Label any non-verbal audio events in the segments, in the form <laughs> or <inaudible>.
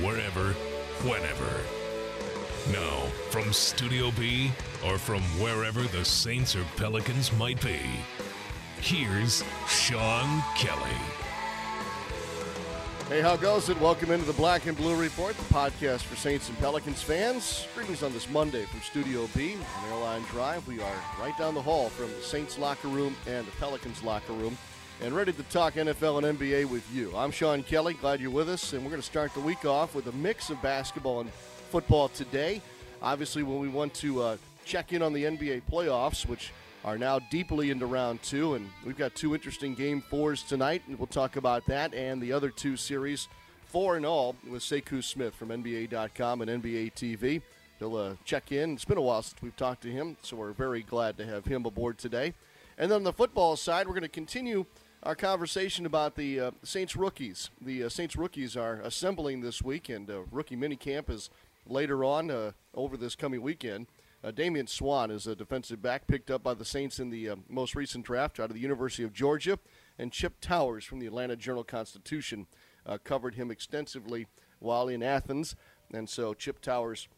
wherever, whenever. Now, from Studio B or from wherever the Saints or Pelicans might be, here's Sean Kelly. Hey, how goes it? Welcome into the Black and Blue Report, the podcast for Saints and Pelicans fans. Greetings on this Monday from Studio B on Airline Drive. We are right down the hall from the Saints locker room and the Pelicans locker room and ready to talk NFL and NBA with you. I'm Sean Kelly. Glad you're with us, and we're going to start the week off with a mix of basketball and football today. Obviously, when we want to uh, check in on the NBA playoffs, which are now deeply into round two, and we've got two interesting game fours tonight, and we'll talk about that and the other two series, four and all, with Sekou Smith from NBA.com and NBA TV. He'll uh, check in. It's been a while since we've talked to him, so we're very glad to have him aboard today. And then on the football side, we're going to continue our conversation about the uh, Saints rookies. The uh, Saints rookies are assembling this week, and uh, rookie minicamp is later on uh, over this coming weekend. Uh, Damian Swann is a defensive back picked up by the Saints in the uh, most recent draft out of the University of Georgia. And Chip Towers from the Atlanta Journal Constitution covered him extensively while in Athens. And so Chip Towers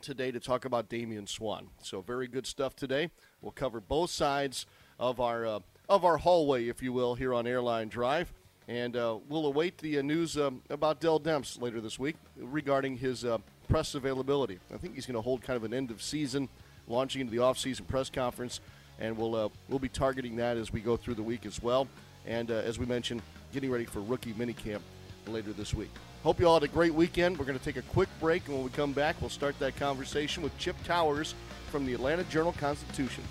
today to talk about Damian Swann. So very good stuff today. We'll cover both sides of our of our hallway, if you will, here on Airline Drive. And uh, we'll await the uh, news um, about Dell Demps later this week regarding his uh, press availability. I think he's going to hold kind of an end of season, launching into the off-season press conference, and we'll uh, we'll be targeting that as we go through the week as well. And uh, as we mentioned, getting ready for rookie minicamp later this week. Hope you all had a great weekend. We're going to take a quick break, and when we come back, we'll start that conversation with Chip Towers from the Atlanta Journal Constitution.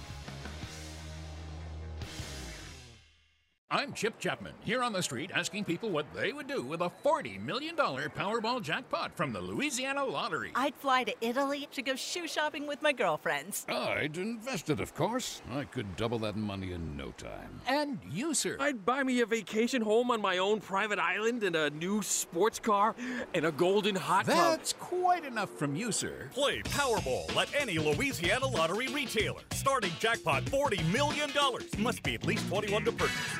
I'm Chip Chapman, here on the street asking people what they would do with a $40 million Powerball jackpot from the Louisiana Lottery. I'd fly to Italy to go shoe shopping with my girlfriends. I'd invest it, of course. I could double that money in no time. And you, sir? I'd buy me a vacation home on my own private island and a new sports car and a golden hot tub. That's quite enough from you, sir. Play Powerball at any Louisiana Lottery retailer. Starting jackpot $40 million. Must be at least 21 to purchase.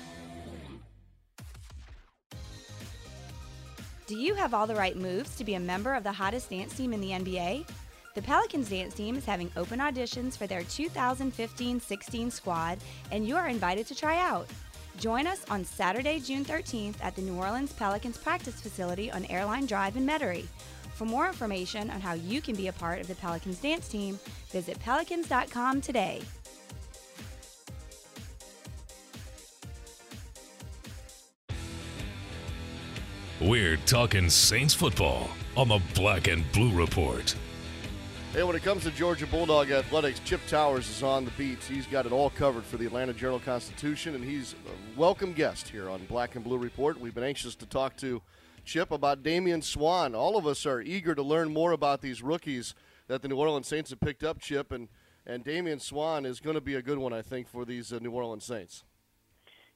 Do you have all the right moves to be a member of the hottest dance team in the NBA? The Pelicans dance team is having open auditions for their 2015 16 squad, and you are invited to try out. Join us on Saturday, June 13th at the New Orleans Pelicans practice facility on Airline Drive in Metairie. For more information on how you can be a part of the Pelicans dance team, visit pelicans.com today. We're talking Saints football on the Black and Blue Report. Hey, when it comes to Georgia Bulldog athletics, Chip Towers is on the beats. He's got it all covered for the Atlanta Journal Constitution, and he's a welcome guest here on Black and Blue Report. We've been anxious to talk to Chip about Damian Swann. All of us are eager to learn more about these rookies that the New Orleans Saints have picked up, Chip, and and Damian Swann is going to be a good one, I think, for these uh, New Orleans Saints.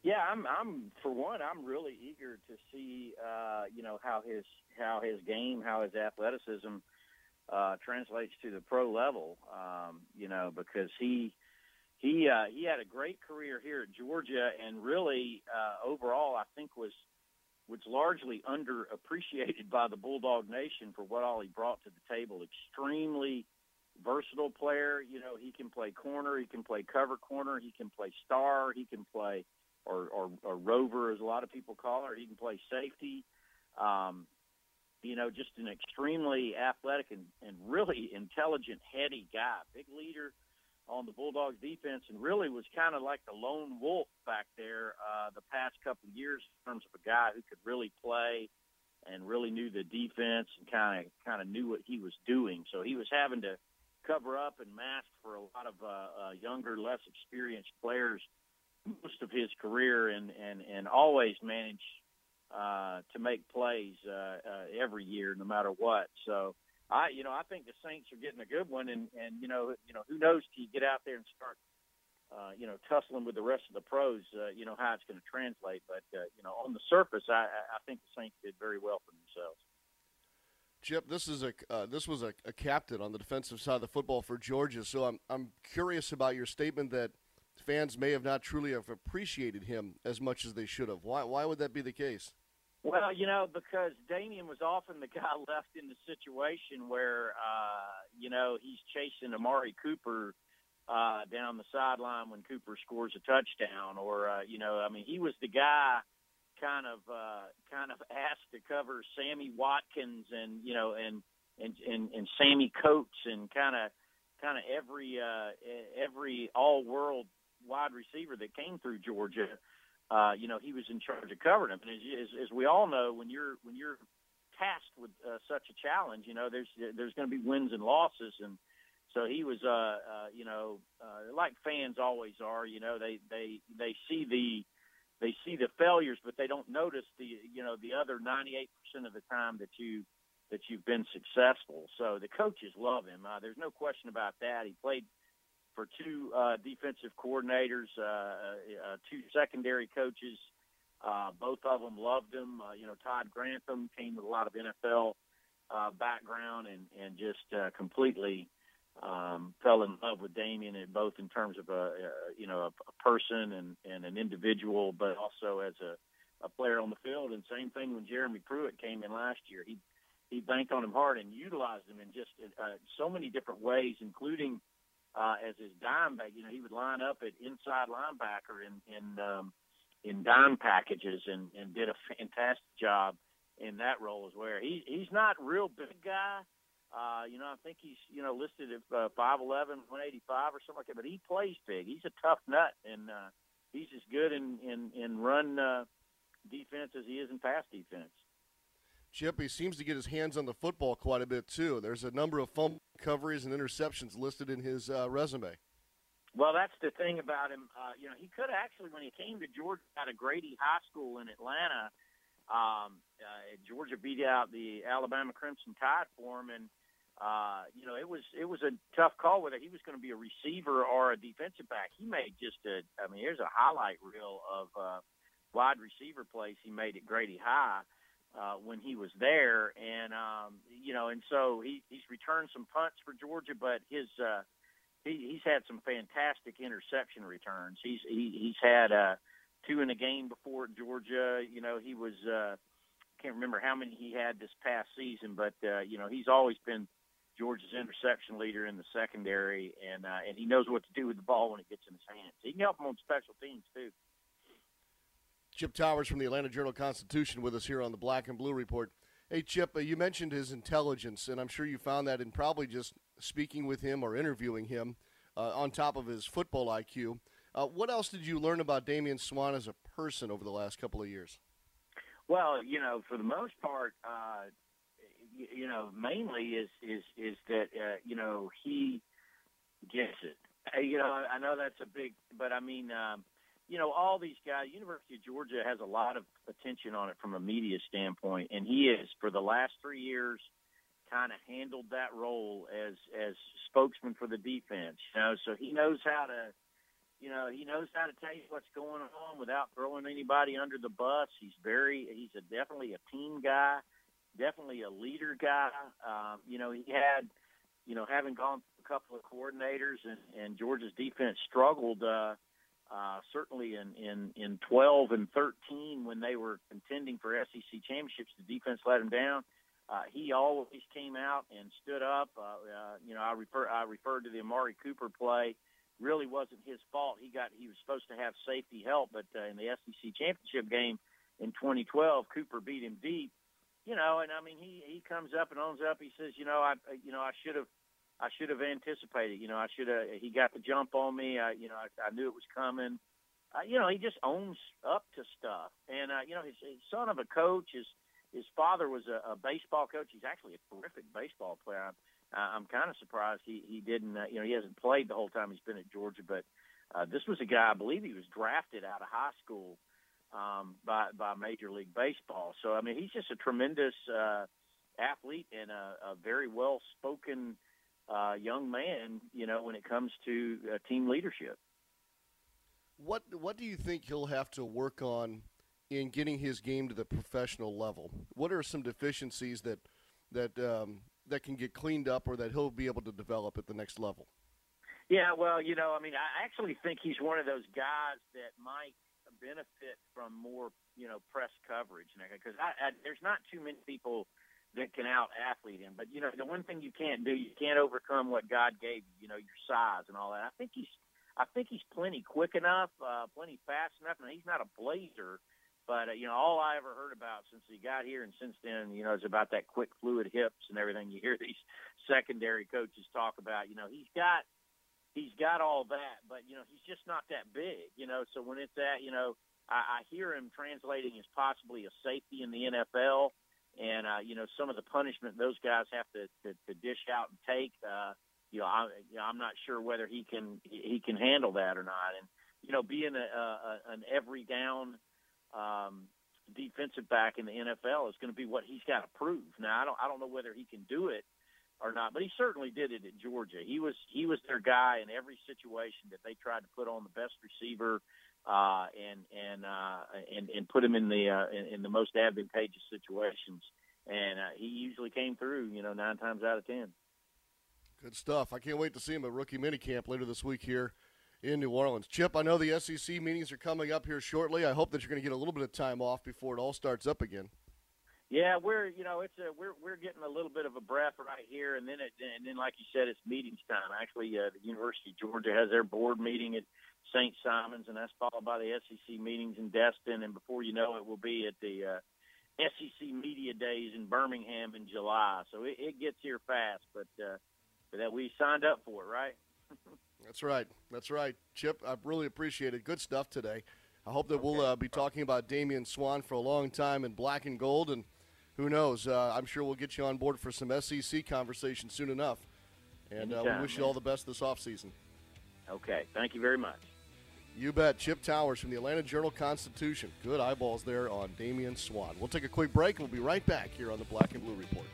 Yeah, I'm. I'm for one. I'm really eager to see, uh, you know, how his how his game, how his athleticism uh, translates to the pro level. Um, you know, because he he uh, he had a great career here at Georgia, and really uh, overall, I think was was largely underappreciated by the Bulldog Nation for what all he brought to the table. Extremely versatile player. You know, he can play corner, he can play cover corner, he can play star, he can play or or, or rover, as a lot of people call her. He can play safety. Um, you know, just an extremely athletic and, and really intelligent, heady guy, big leader on the Bulldogs defense, and really was kind of like the lone wolf back there uh, the past couple of years in terms of a guy who could really play and really knew the defense and kind of kind of knew what he was doing. So he was having to cover up and mask for a lot of uh, uh, younger, less experienced players most of his career, and and and always manage uh, to make plays uh, uh, every year, no matter what. So I, you know, I think the Saints are getting a good one, and and you know, you know, who knows? Till you get out there and start, uh, you know, tussling with the rest of the pros, uh, you know how it's going to translate. But uh, you know, on the surface, I, I think the Saints did very well for themselves. Chip, this is a uh, this was a, a, captain on the defensive side of the football for Georgia. So I'm I'm curious about your statement that fans may have not truly have appreciated him as much as they should have. Why why would that be the case? Well, you know, because Damian was often the <laughs> guy left in the situation where, uh, you know, he's chasing Amari Cooper uh, down the sideline when Cooper scores a touchdown, or uh, you know, I mean, he was the guy kind of uh, kind of asked to cover Sammy Watkins and you know and and and, and Sammie Coates and kind of kind of every uh, every all world wide receiver that came through Georgia uh, you know, he was in charge of covering them. And as, as, as we all know, when you're when you're tasked with uh, such a challenge, you know, there's there's going to be wins and losses, and so he was, uh, uh, you know, uh, like fans always are. You know, they they they see the they see the failures, but they don't notice the you know the other 98% of the time that you that you've been successful. So the coaches love him. Uh, there's no question about that. He played for two uh, defensive coordinators, uh, uh, two secondary coaches. Uh, both of them loved him. Uh, you know, Todd Grantham came with a lot of NFL uh, background and and just uh, completely um, fell in love with Damian, and both in terms of a, you know a, a person and and an individual, but also as a a player on the field. And same thing when Jeremy Pruitt came in last year. He he banked on him hard and utilized him in just uh, so many different ways, including uh, as his dime back. You know, he would line up at inside linebacker in in um, in dime packages and and did a fantastic job in that role as well. He he's not real big guy. Uh, you know, I think he's you know listed at uh, 5'11", 185 or something like that. But he plays big. He's a tough nut, and uh, he's as good in in in run uh, defense as he is in pass defense. Chip, he seems to get his hands on the football quite a bit too. There's a number of fumble recoveries and interceptions listed in his uh, resume. Well, that's the thing about him. Uh, you know, he could actually, when he came to Georgia out of Grady High School in Atlanta, um, uh, Georgia beat out the Alabama Crimson Tide for him, and uh, you know, it was it was a tough call whether he was going to be a receiver or a defensive back. He made just a, I mean, here's a highlight reel of uh, wide receiver plays he made at Grady High uh, when he was there, and um, you know, and so he, he's returned some punts for Georgia, but his uh, he, he's had some fantastic interception returns. He's he, he's had uh, two in a game before at Georgia. You know, he was uh, can't remember how many he had this past season, but uh, you know, he's always been Georgia's interception leader in the secondary, and uh, and he knows what to do with the ball when it gets in his hands. He can help them on special teams too. Chip Towers from the Atlanta Journal Constitution with us here on the Black and Blue Report. Hey, Chip, uh, you mentioned his intelligence, and I'm sure you found that in probably just speaking with him or interviewing him uh, on top of his football IQ. Uh, what else did you learn about Damian Swann as a person over the last couple of years? Well, you know, for the most part, uh, you know, mainly is is is that uh, you know he gets it. You know, I I know that's a big, but I mean, um, you know, all these guys. University of Georgia has a lot of attention on it from a media standpoint, and he is for the last three years kind of handled that role as as spokesman for the defense. You know, so he knows how to. You know, he knows how to tell you what's going on without throwing anybody under the bus. He's very, he's a definitely a team guy, definitely a leader guy. Um, you know, he had, you know, having gone through a couple of coordinators and, and Georgia's defense struggled, uh, uh, certainly in, in, in 12 and 13 when they were contending for SEC championships, the defense let him down. Uh, he always came out and stood up. Uh, uh, you know, I refer I referred to the Amari Cooper play. Really wasn't his fault. He got he was supposed to have safety help, but uh, in the SEC championship game in 2012, Cooper beat him deep. You know, and I mean he he comes up and owns up. He says, you know, I you know I should have I should have anticipated. You know, I should have. He got the jump on me. I you know I, I knew it was coming. Uh, you know, he just owns up to stuff. And uh, you know, his, his son of a coach is his father was a, a baseball coach. He's actually a terrific baseball player. Uh, I'm kind of surprised he he didn't. Uh, you know, he hasn't played the whole time he's been at Georgia, but uh, this was a guy. I believe he was drafted out of high school um, by by Major League Baseball. So I mean, he's just a tremendous uh, athlete and a, a very well spoken uh, young man. You know, when it comes to uh, team leadership. What What do you think he'll have to work on in getting his game to the professional level? What are some deficiencies that that um, that can get cleaned up, or that he'll be able to develop at the next level? Yeah, well, you know, I mean, I actually think he's one of those guys that might benefit from more, you know, press coverage because I, I, there's not too many people that can out athlete him. But you know, the one thing you can't do, you can't overcome what God gave you. You know, your size and all that. I think he's, I think he's plenty quick enough, uh, plenty fast enough, and he's not a blazer. But uh, you know, all I ever heard about since he got here and since then, you know, is about that quick, fluid hips and everything. You hear <laughs> these secondary coaches talk about. You know, he's got he's got all that, but you know, he's just not that big. You know, so when it's that, you know, I, I hear him translating as possibly a safety in the NFL, and uh, you know, some of the punishment those guys have to to, to dish out and take. Uh, you know, I, you know, I'm not sure whether he can he can handle that or not. And you know, being a, a an every down um, defensive back in the NFL is going to be what he's got to prove. Now, I don't I don't know whether he can do it or not, but he certainly did it at Georgia. He was he was their guy in every situation that they tried to put on the best receiver uh, and and uh, and and put him in the uh, in, in the most advantageous situations. And uh, he usually came through, you know, nine times out of ten. Good stuff. I can't wait to see him at rookie minicamp later this week here in New Orleans. Chip, I know the SEC meetings are coming up here shortly. I hope that you're going to get a little bit of time off before it all starts up again. Yeah, we're you know it's a we're we're getting a little bit of a breath right here, and then it and then like you said, it's meetings time. Actually, uh, the University of Georgia has their board meeting at St. Simon's, and that's followed by the SEC meetings in Destin, and before you know it, we'll be at the uh, SEC Media Days in Birmingham in July. So it, it gets here fast, but uh, but that we signed up for it, right? <laughs> That's right. That's right. Chip, I really appreciate it. Good stuff today. I hope that we'll uh, be talking about Damian Swann for a long time in black and gold, and who knows? Uh, I'm sure we'll get you on board for some SEC conversation soon enough. And uh, we Anytime, wish you all the best this offseason. Okay, thank you very much. You bet. Chip Towers from the Atlanta Journal Constitution. Good eyeballs there on Damian Swann. We'll take a quick break and we'll be right back here on the Black and Blue Report.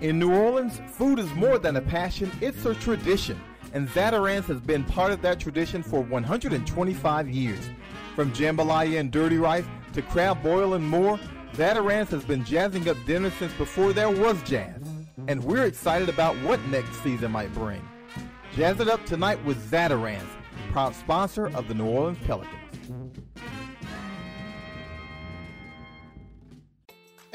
In New Orleans, food is more than a passion, it's a tradition. And Zatarain's has been part of that tradition for 125 years. From jambalaya and dirty rice to crab boil and more, Zatarain's has been jazzing up dinner since before there was jazz. And we're excited about what next season might bring. Jazz it up tonight with Zatarain's, proud sponsor of the New Orleans Pelicans.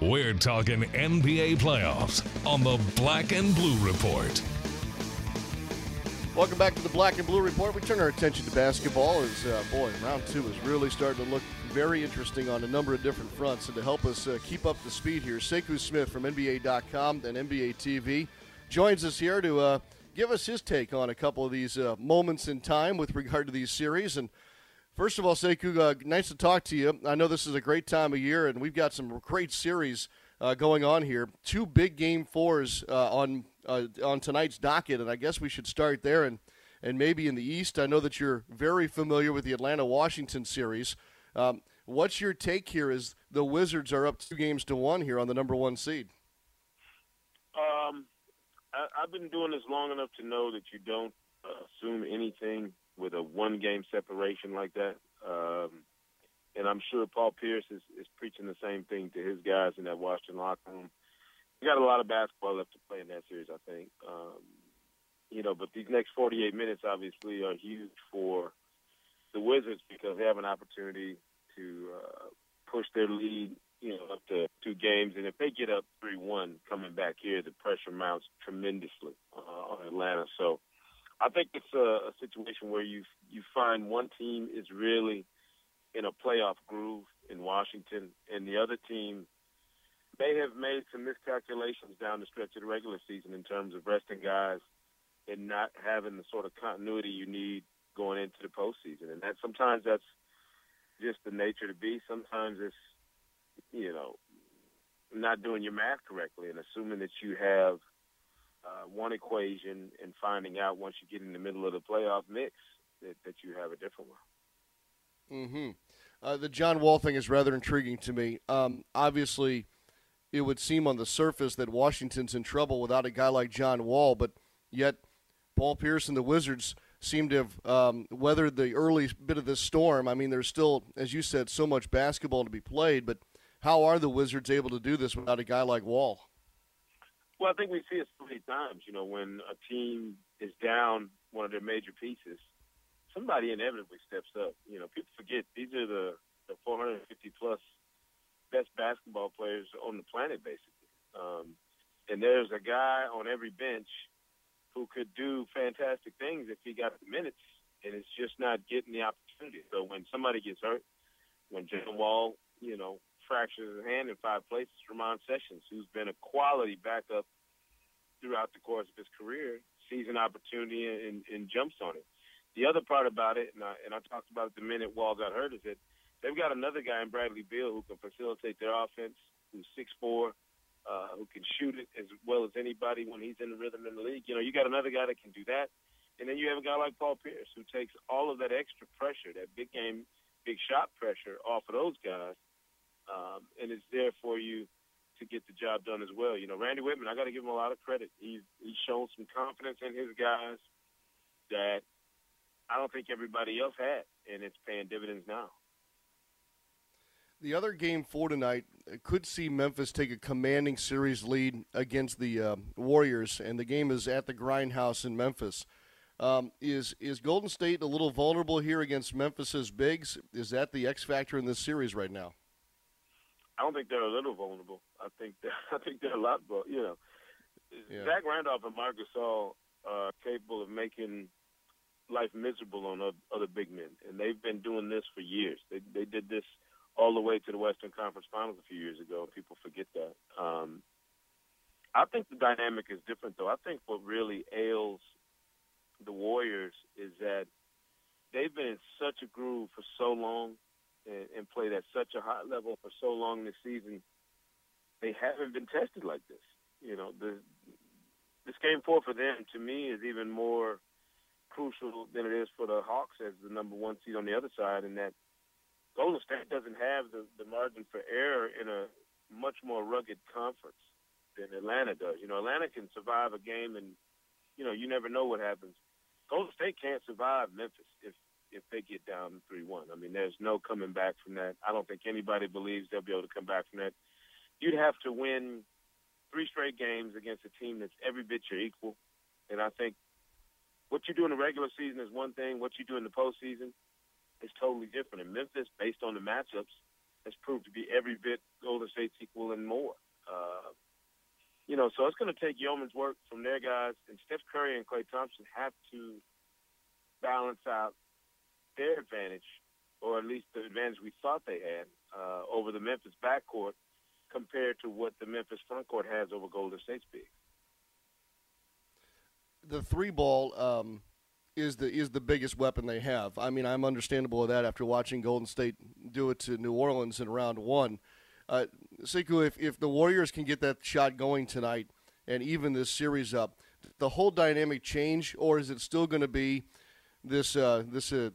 We're talking NBA playoffs on the Black and Blue Report. Welcome back to the Black and Blue Report. We turn our attention to basketball as, uh, boy, round two is really starting to look very interesting on a number of different fronts. And to help us uh, keep up the speed here, Sekou Smith from NBA.com and NBA TV joins us here to uh, give us his take on a couple of these uh, moments in time with regard to these series. And first of all, Sekou, uh, nice to talk to you. I know this is a great time of year, and we've got some great series uh, going on here. Two big game fours on uh, on tonight's docket, and I guess we should start there and and maybe in the East. I know that you're very familiar with the Atlanta Washington series. Um, what's your take here? Is the Wizards are up two games to one here on the number one seed. Um, I, I've been doing this long enough to know that you don't uh, assume anything with a one game separation like that. Um, and I'm sure Paul Pierce is, is preaching the same thing to his guys in that Washington locker room we got a lot of basketball left to play in that series, I think. Um, you know, but these next 48 minutes obviously are huge for the Wizards because they have an opportunity to uh, push their lead, you know, up to two games. And if they get up 3-1 coming back here, the pressure mounts tremendously uh, on Atlanta. So I think it's a, a situation where you you find one team is really in a playoff groove in Washington, and the other team may have made some miscalculations down the stretch of the regular season in terms of resting guys and not having the sort of continuity you need going into the postseason. And that sometimes that's just the nature to be. Sometimes it's you know not doing your math correctly and assuming that you have uh, one equation and finding out once you get in the middle of the playoff mix that, that you have a different one. Mm-hmm. Uh, the John Wall thing is rather intriguing to me. Um, obviously, it would seem on the surface that Washington's in trouble without a guy like John Wall, but yet Paul Pierce and the Wizards seem to have um, weathered the early bit of this storm. I mean, there's still, as you said, so much basketball to be played, but how are the Wizards able to do this without a guy like Wall? Well, I think we see it so many times. You know, when a team is down one of their major pieces, somebody inevitably steps up. You know, people forget these are the, the 450 plus best basketball players on the planet, basically. Um, and there's a guy on every bench who could do fantastic things if he got the minutes, and it's just not getting the opportunity. So when somebody gets hurt, when John Wall, you know, fractures his hand in five places, Ramon Sessions, who's been a quality backup throughout the course of his career, sees an opportunity and, and jumps on it. The other part about it, and I, and I talked about it the minute Wall got hurt, is that – they've got another guy in Bradley Beal who can facilitate their offense, who's six four, uh, who can shoot it as well as anybody when he's in the rhythm in the league. You know, you got another guy that can do that, and then you have a guy like Paul Pierce who takes all of that extra pressure, that big game, big shot pressure off of those guys, um, and it's there for you to get the job done as well. You know, Randy Wittman, I got to give him a lot of credit. He's he's shown some confidence in his guys that I don't think everybody else had, and it's paying dividends now. The other game for tonight could see Memphis take a commanding series lead against the uh, Warriors, and the game is at the Grindhouse in Memphis. Um, is is Golden State a little vulnerable here against Memphis's bigs? Is that the X factor in this series right now? I don't think they're a little vulnerable. I think they're, <laughs> I think they're a lot. but You know, yeah. Zach Randolph and Marc Gasol are capable of making life miserable on other big men, and they've been doing this for years. They they did this all the way to the Western Conference Finals a few years ago. People forget that. Um, I think the dynamic is different, though. I think what really ails the Warriors is that they've been in such a groove for so long and, and played at such a high level for so long this season. They haven't been tested like this. You know, the this game four for them to me is even more crucial than it is for the Hawks as the number one seed on the other side, and that Golden State doesn't have the, the margin for error in a much more rugged conference than Atlanta does. You know, Atlanta can survive a game, and you know you never know what happens. Golden State can't survive Memphis if if they get down three one. I mean, there's no coming back from that. I don't think anybody believes they'll be able to come back from that. You'd have to win three straight games against a team that's every bit your equal, and I think what you do in the regular season is one thing. What you do in the postseason is totally different. And Memphis, based on the matchups, has proved to be every bit Golden State's equal and more. Uh, you know, so it's going to take yeoman's work from their guys, and Steph Curry and Klay Thompson have to balance out their advantage, or at least the advantage we thought they had uh, over the Memphis backcourt compared to what the Memphis frontcourt has over Golden State's big. The three ball um, is the is the biggest weapon they have. I mean, I'm understandable of that after watching Golden State do it to New Orleans in round one. Uh, Sekou, if, if the Warriors can get that shot going tonight and even this series up, the whole dynamic change, or is it still going to be this uh, this uh,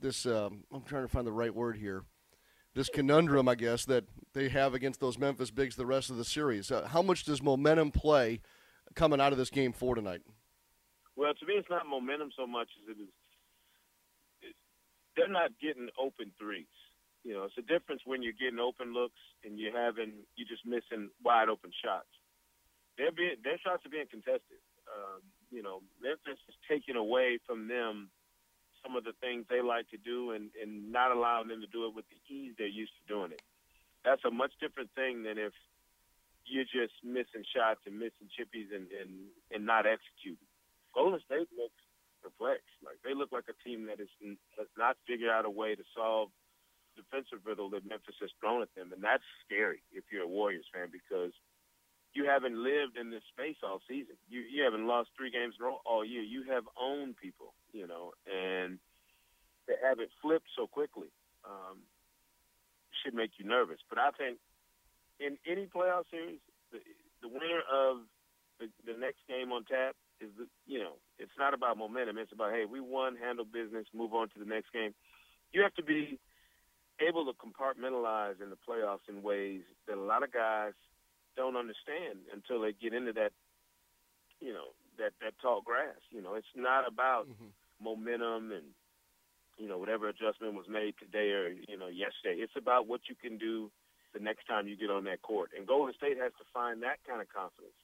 this? Um, I'm trying to find the right word here. This conundrum, I guess, that they have against those Memphis bigs the rest of the series. Uh, how much does momentum play coming out of this game four tonight? Well, to me, it's not momentum so much as it is. they're not getting open threes. You know, it's a difference when you're getting open looks and you're having you're just missing wide open shots. They're being their shots are being contested. Um, you know, Memphis is taking away from them some of the things they like to do and, and not allowing them to do it with the ease they're used to doing it. That's a much different thing than if you're just missing shots and missing chippies and, and, and not executing. Golden State looks perplexed. Like they look like a team that is has not figured out a way to solve defensive riddle that Memphis has thrown at them, and that's scary if you're a Warriors fan because you haven't lived in this space all season. You you haven't lost three games in a row all year. You have owned people, you know, and to have it flip so quickly um, should make you nervous. But I think in any playoff series, the, the winner of the, the next game on tap is the you know it's not about momentum. It's about hey, we won, handle business, move on to the next game. You have to be able to compartmentalize in the playoffs in ways that a lot of guys don't understand until they get into that, you know, that that tall grass. You know, it's not about mm-hmm. Momentum and you know whatever adjustment was made today or you know yesterday. It's about what you can do the next time you get on that court. And Golden State has to find that kind of confidence.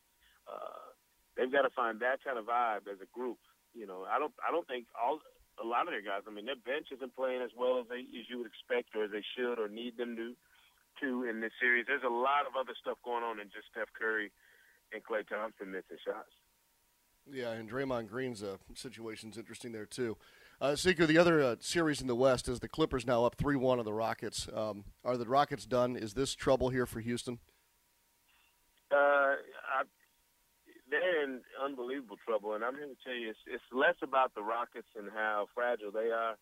Uh, they've got to find that kind of vibe as a group. You know, I don't I don't think all a lot of their guys. I mean, their bench isn't playing as well as they as you would expect or as they should or need them to to in this series. There's a lot of other stuff going on than just Steph Curry and Klay Thompson missing shots. Yeah, and Draymond Green's uh, situation's interesting there too. Uh, Sekou, the other uh, series in the West is the Clippers now up three one on the Rockets. Um, are the Rockets done? Is this trouble here for Houston? Uh, I, they're in unbelievable trouble, and I'm here to tell you, it's, it's less about the Rockets and how fragile they are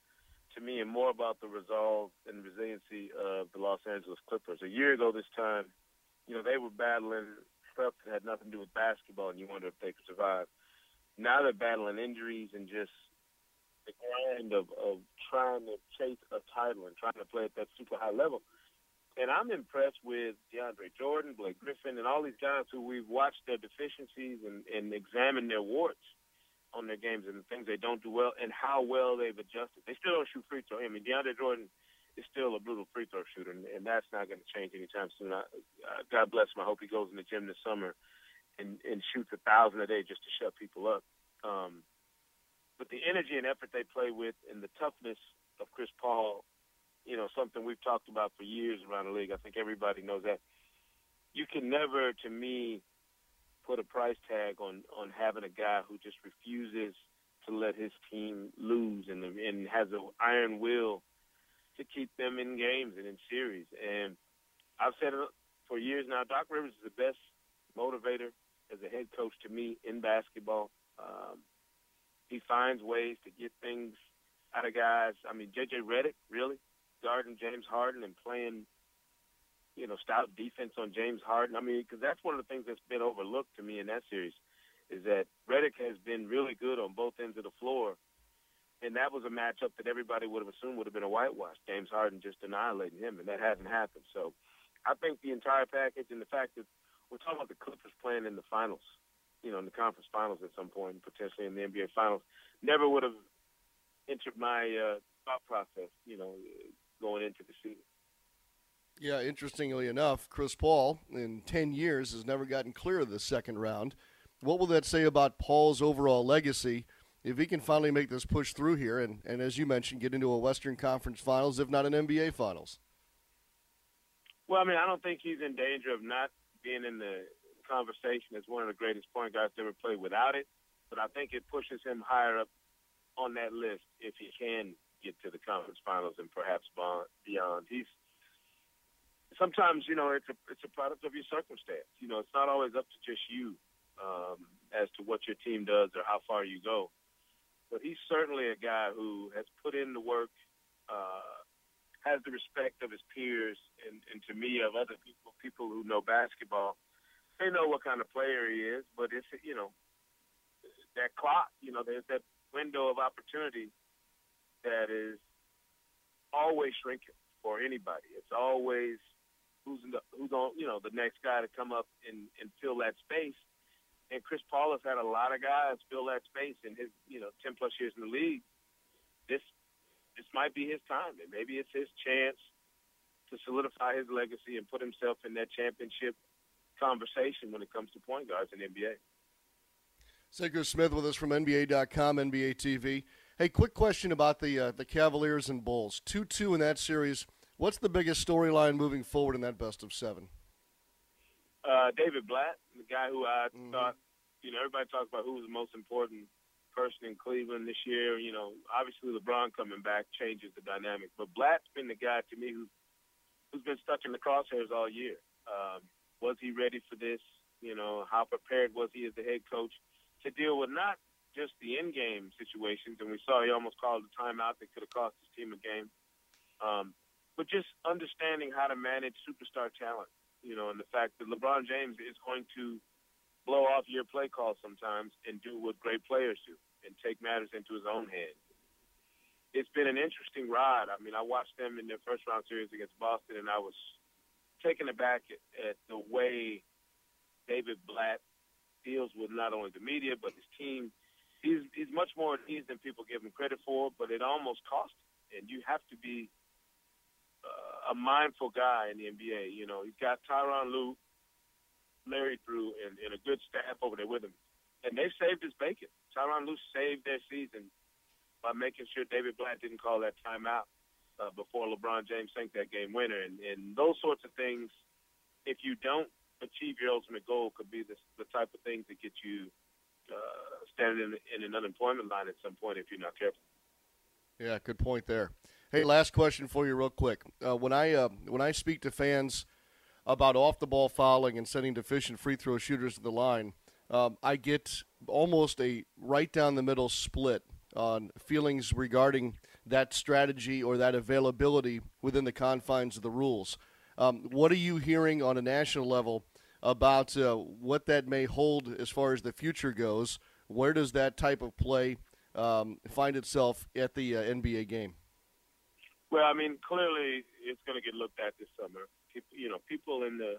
to me, and more about the resolve and resiliency of the Los Angeles Clippers. A year ago, this time, you know, they were battling stuff that had nothing to do with basketball, and you wonder if they could survive. Now they're battling injuries and just the grind of, of trying to chase a title and trying to play at that super high level. And I'm impressed with DeAndre Jordan, Blake Griffin, and all these guys who we've watched their deficiencies and, and examined their warts on their games and the things they don't do well and how well they've adjusted. They still don't shoot free throw. I mean, DeAndre Jordan is still a brutal free throw shooter, and, and that's not going to change anytime soon. I, uh, God bless him. I hope he goes in the gym this summer and, and shoots a thousand a day just to shut people up. Um, but the energy and effort they play with and the toughness of Chris Paul you know, something we've talked about for years around the league. I think everybody knows that. You can never, to me, put a price tag on on having a guy who just refuses to let his team lose and and has an iron will to keep them in games and in series. And I've said it for years now. Doc Rivers is the best motivator as a head coach to me in basketball. Um, he finds ways to get things out of guys. I mean, J.J. Redick, really, guarding James Harden and playing, you know, stout defense on James Harden. I mean, because that's one of the things that's been overlooked to me in that series is that Redick has been really good on both ends of the floor. And that was a matchup that everybody would have assumed would have been a whitewash. James Harden just annihilating him, and that hasn't happened. So I think the entire package and the fact that we're talking about the Clippers playing in the finals, you know, in the conference finals at some point, potentially in the NBA finals, never would have entered my uh, thought process, you know, going into the season. Yeah, interestingly enough, Chris Paul in 10 years has never gotten clear of the second round. What will that say about Paul's overall legacy if he can finally make this push through here and, and as you mentioned, get into a Western Conference Finals, if not an NBA Finals? Well, I mean, I don't think he's in danger of not being in the conversation as one of the greatest point guards to ever play without it, but I think it pushes him higher up on that list if he can get to the conference finals and perhaps beyond. He's sometimes, you know, it's a it's a product of your circumstance. You know, it's not always up to just you um, as to what your team does or how far you go. But he's certainly a guy who has put in the work, uh, has the respect of his peers, and, and to me of other people, people who know basketball. They know what kind of player he is, but it's you know that clock. You know, there's that window of opportunity that is always shrinking for anybody. It's always who's in the, who's on you know the next guy to come up and, and fill that space and Chris Paul has had a lot of guys fill that space in his, you know, ten plus years in the league. This this might be his time, and maybe it's his chance to solidify his legacy and put himself in that championship conversation when it comes to point guards in the NBA. Sekou Smith with us from NBA.com, NBA TV. Hey, quick question about the uh, the Cavaliers and Bulls. Two two in that series. What's the biggest storyline moving forward in that best of seven? Uh, David Blatt, the guy who I mm-hmm. thought, you know, everybody talks about who was the most important person in Cleveland this year. You know, obviously LeBron coming back changes the dynamic, but Blatt's been the guy to me who who's been stuck in the crosshairs all year. Um, was he ready for this? You know, how prepared was he as the head coach to deal with not just the in-game situations, and we saw he almost called a timeout that could have cost his team a game, um, but just understanding how to manage superstar talent you know, and the fact that LeBron James is going to blow off your play call sometimes and do what great players do and take matters into his own hands. It's been an interesting ride. I mean, I watched them in their first round series against Boston, and I was taken aback at, at the way David Blatt deals with not only the media but his team. He's he's much more at ease than people give him credit for, but it almost cost him. And you have to be uh, a mindful guy in the NBA. You know, he's got Tyronn Lue, Larry Drew, and, and a good staff over there with him. And they saved his bacon. Tyronn Lue saved their season by making sure David Blatt didn't call that timeout uh, before LeBron James sank that game winner. And, and those sorts of things, if you don't achieve your ultimate goal, could be the, the type of things that get you uh, standing in, in an unemployment line at some point if you're not careful. Yeah, good point there. Hey, last question for you, real quick. Uh, when I uh, when I speak to fans about off the ball fouling and sending deficient free throw shooters to the line, um, I get almost a right down the middle split on feelings regarding that strategy or that availability within the confines of the rules. Um, what are you hearing on a national level about uh, what that may hold as far as the future goes? Where does that type of play um, find itself at the uh, NBA game? Well, I mean, clearly it's going to get looked at this summer. You know, people in the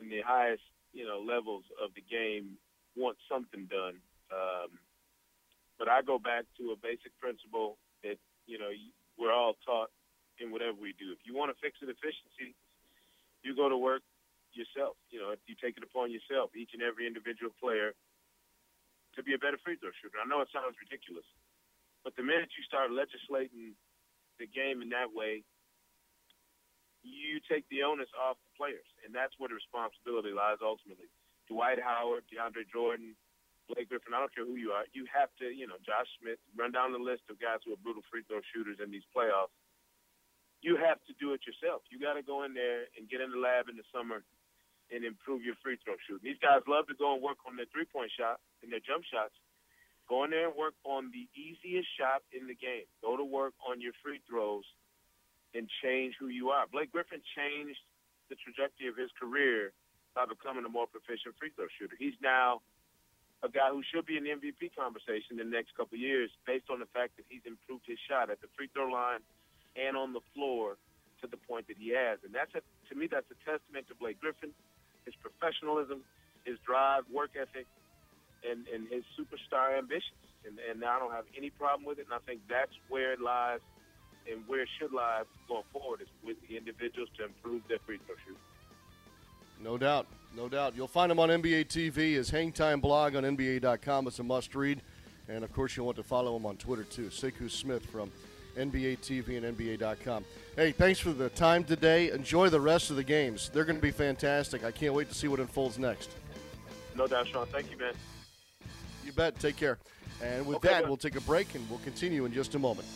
in the highest you know levels of the game want something done. Um, but I go back to a basic principle that you know we're all taught in whatever we do. If you want to fix an efficiency, you go to work yourself. You know, you take it upon yourself, each and every individual player, to be a better free throw shooter. I know it sounds ridiculous, but the minute you start legislating the game in that way, you take the onus off the players, and that's where the responsibility lies ultimately. Dwight Howard, DeAndre Jordan, Blake Griffin, I don't care who you are, you have to, you know, Josh Smith, run down the list of guys who are brutal free throw shooters in these playoffs. you have to do it yourself. You got to go in there and get in the lab in the summer and improve your free throw shooting. These guys love to go and work on their three point shot and their jump shots. Go in there and work on the easiest shot in the game. Go to work on your free throws and change who you are. Blake Griffin changed the trajectory of his career by becoming a more proficient free throw shooter. He's now a guy who should be in the MVP conversation in the next couple of years based on the fact that he's improved his shot at the free throw line and on the floor to the point that he has. And that's a, to me, that's a testament to Blake Griffin, his professionalism, his drive, work ethic, and, and his superstar ambitions. And, and I don't have any problem with it. And I think that's where it lies and where it should lie going forward is with the individuals to improve their free throw shooting. No doubt. No doubt. You'll find him on NBA TV, his Hangtime blog on NBA.com. It's a must read. And of course, you'll want to follow him on Twitter too. Sekou Smith from NBA TV and NBA.com. Hey, thanks for the time today. Enjoy the rest of the games. They're going to be fantastic. I can't wait to see what unfolds next. No doubt, Sean. Thank you, man. You bet. Take care. And with Okay, that, man. we'll take a break and we'll continue in just a moment.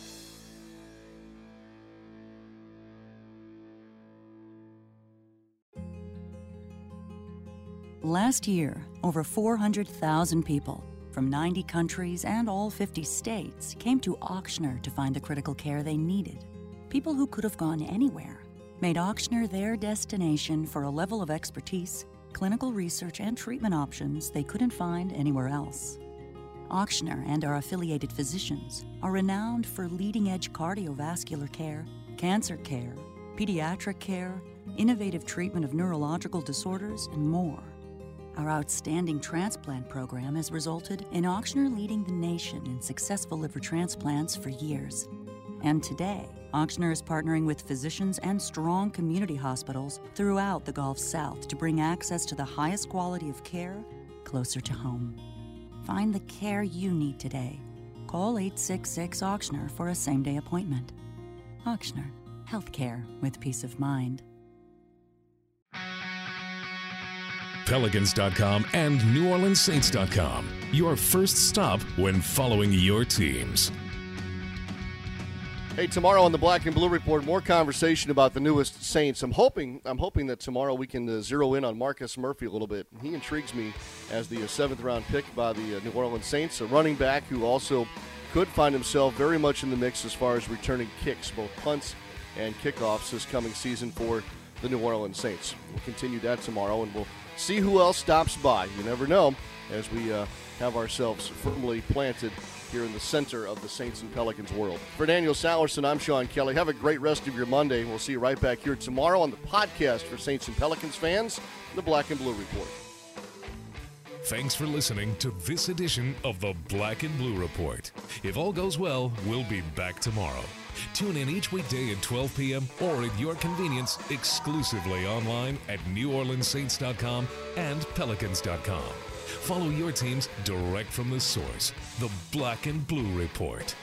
Last year, over 400,000 people from 90 countries and all 50 states came to Ochsner to find the critical care they needed. People who could have gone anywhere made Ochsner their destination for a level of expertise, clinical research, and treatment options they couldn't find anywhere else. Ochsner and our affiliated physicians are renowned for leading edge cardiovascular care, cancer care, pediatric care, innovative treatment of neurological disorders, and more. Our outstanding transplant program has resulted in Ochsner leading the nation in successful liver transplants for years. And today, Ochsner is partnering with physicians and strong community hospitals throughout the Gulf South to bring access to the highest quality of care closer to home. Find the care you need today. Call 866 Ochsner for a same day appointment. Ochsner, healthcare with peace of mind. Pelicans.com and NewOrleansSaints.com. Your first stop when following your teams. Hey, tomorrow on the Black and Blue Report, more conversation about the newest Saints. I'm hoping, I'm hoping that tomorrow we can uh, zero in on Marcus Murphy a little bit. He intrigues me as the uh, seventh round pick by the uh, New Orleans Saints, a running back who also could find himself very much in the mix as far as returning kicks, both punts and kickoffs this coming season for the New Orleans Saints. We'll continue that tomorrow, and we'll see who else stops by. You never know as we uh, have ourselves firmly planted here in the center of the Saints and Pelicans world. For Daniel Salerson, I'm Sean Kelly. Have a great rest of your Monday. We'll see you right back here tomorrow on the podcast for Saints and Pelicans fans, the Black and Blue Report. Thanks for listening to this edition of the Black and Blue Report. If all goes well, we'll be back tomorrow. Tune in each weekday at 12 p.m. or at your convenience exclusively online at NewOrleansSaints.com and Pelicans.com. Follow your teams direct from the source, the Black and Blue Report.